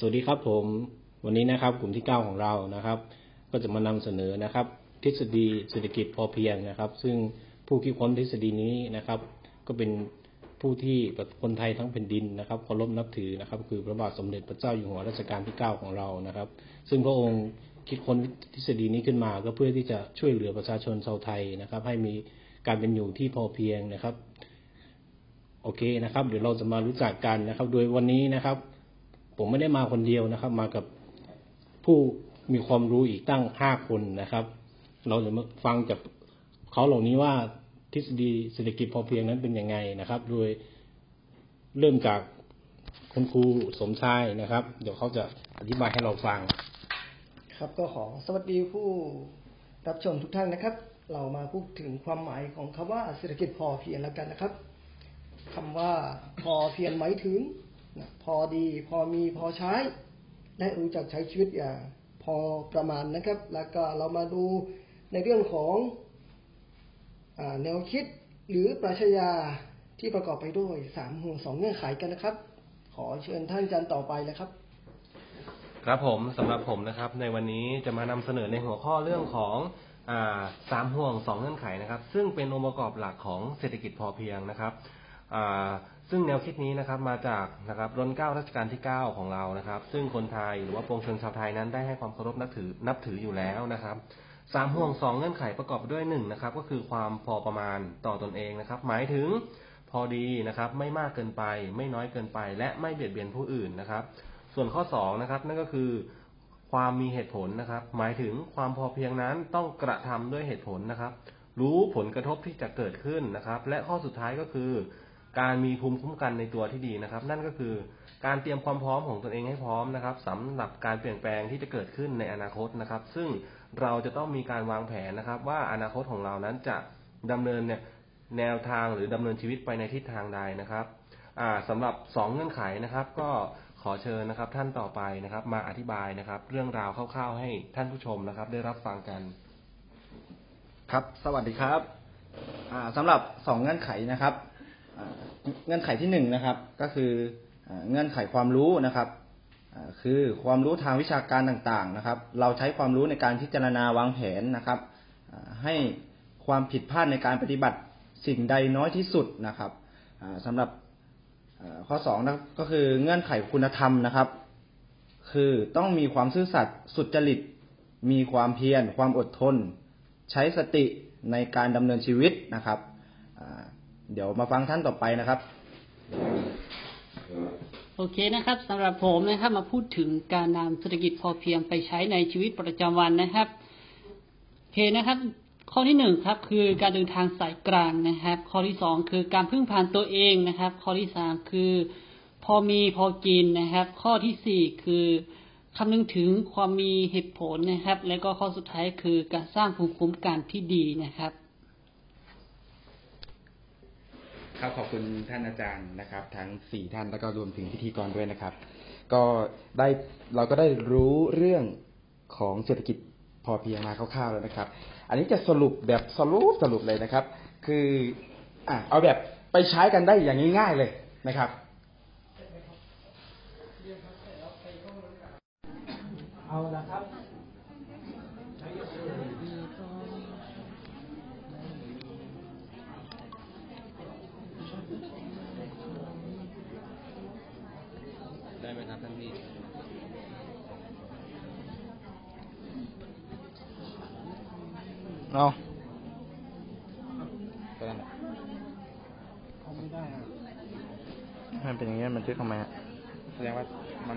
สวัสดีครับผมวันนี้นะครับกลุ่มที่ 9 ของเรานะครับ ก็จะมานำเสนอนะครับ ทฤษฎีเศรษฐกิจพอเพียงนะครับ ซึ่งผู้คิดค้นทฤษฎีนี้นะครับ ก็เป็นผู้ที่คนไทยทั้งแผ่นดินนะครับเคารพนับถือนะครับ คือพระบาทสมเด็จพระเจ้าอยู่หัวรัชกาลที่ 9 ของเรานะครับ ซึ่งพระองค์คิดค้นทฤษฎีนี้ขึ้นมา ก็เพื่อที่จะช่วยเหลือประชาชนชาวไทยนะครับ ให้มีการเป็นอยู่ที่พอเพียงนะครับ โอเคนะครับ เดี๋ยวเราจะมารู้จักกันนะครับ โดยวันนี้นะครับ ผมไม่ได้มาคนเดียวนะครับ มากับผู้มีความรู้อีกตั้งห้าคนนะครับ เราจะมาฟังจากเขาเหล่านี้ว่าทฤษฎีเศรษฐกิจพอเพียงนั้นเป็นยังไงนะครับ โดยเริ่มจากคุณครูสมชายนะครับ เดี๋ยวเขาจะอธิบายให้เราฟัง ครับก็ขอสวัสดีผู้รับชมทุกท่านนะครับ เรามาพูดถึงความหมายของคำว่าเศรษฐกิจพอเพียงแล้วกันนะครับคำว่าพอเพียงหมายถึง นะพอดี พอมีพอใช้ และรู้จักใช้ชีวิตอย่างพอประมาณนะครับ แล้วก็เรามาดูในเรื่องของอแนวคิดหรือปรัชญาที่ประกอบไปด้วยสามห่วงสองเงื่อนไขกันนะครับ ขอเชิญท่านอาจารย์ต่อไปเลยครับ ครับผมสำหรับผมนะครับ ในวันนี้จะมานำเสนอในหัวข้อเรื่องของอสามห่วงสองเงื่อนไขนะครับ ซึ่งเป็นองค์ประกอบหลักของเศรษฐกิจพอเพียงนะครับอ่า ซึ่งแนวคิดนี้นะครับมาจากนะครับรัชเก้ารัชกาลที่ 9 ของเรานะครับ ซึ่งคนไทยหรือว่าปวงชนชาวไทยนั้นได้ให้ความเคารพนับถือนับถืออยู่แล้วนะครับสามห่วงสองเงื่อนไขประกอบด้วยหนึ่งนะครับ ก็คือความพอประมาณต่อตนเองนะครับ หมายถึงพอดีนะครับ ไม่มากเกินไป ไม่น้อยเกินไป และไม่เบียดเบียนผู้อื่นนะครับ ส่วนข้อสองนะครับ นั่นก็คือความมีเหตุผลนะครับ หมายถึงความพอเพียงนั้นต้องกระทำด้วยเหตุผลนะครับ รู้ผลกระทบที่จะเกิดขึ้นนะครับ และข้อสุดท้ายก็คือ การมีภูมิคุ้มกันในตัวที่ดีนะครับ นั่นก็คือการเตรียมความพร้อมของตนเองให้พร้อมนะครับสำหรับการเปลี่ยนแปลงที่จะเกิดขึ้นในอนาคตนะครับ ซึ่งเราจะต้องมีการวางแผนนะครับ ว่าอนาคตของเรานั้นจะดำเนินเนี่ยแนวทางหรือดำเนินชีวิตไปในทิศทางใดนะครับอ่าสำหรับสองเงื่อนไขนะครับ ก็ขอเชิญนะครับ ท่านต่อไปนะครับ มาอธิบายนะครับ เรื่องราวคร่าวๆ ให้ท่านผู้ชมนะครับ ได้รับฟังกัน ครับ สวัสดีครับอ่าสำหรับสองเงื่อนไขนะครับ เงื่อนไขที่หนึ่งนะครับ ก็คือเงื่อนไขความรู้นะครับคือความรู้ทางวิชาการต่างๆนะครับ เราใช้ความรู้ในการพิจารณาวางแผนนะครับ ให้ความผิดพลาดในการปฏิบัติสิ่งใดน้อยที่สุดนะครับอ่าสำหรับข้อสองนะก็คือเงื่อนไขคุณธรรมนะครับ คือต้องมีความซื่อสัตย์สุจริต มีความเพียรความอดทน ใช้สติในการดำเนินชีวิตนะครับ เดี๋ยวมาฟังท่านต่อไปนะครับ โอเคนะครับสำหรับผมนะครับมาพูดถึงการนำเศรษฐกิจพอเพียงไปใช้ในชีวิตประจำวันนะครับโอเคนะครับข้อที่หนึ่งครับคือการเดินทางสายกลางนะครับ ข้อที่สองคือการพึ่งพาตัวเองนะครับ ข้อที่สามคือพอมีพอกินนะครับ ข้อที่สี่คือคำนึงถึงความมีเหตุผลนะครับ และก็ข้อสุดท้ายคือการสร้างภูมิคุ้มกันที่ดีนะครับ ครับขอบคุณท่านอาจารย์นะครับ ทั้งสี่ท่านแล้วก็รวมถึงพิธีกรด้วยนะครับ ก็ได้เราก็ได้รู้เรื่องของเศรษฐกิจพอเพียงมาคร่าวๆแล้วนะครับ อันนี้จะสรุปแบบสรุปสรุปเลยนะครับ คืออะเอาแบบไปใช้กันได้อย่างง่ายๆเลยนะครับ เอาละครับ ได้ไห มครับท่านพี่เอาก็นั่นแหละไม่ได้มันเป็นอย่างนี้มันทึกทำไมฮะแสดงว่ามัน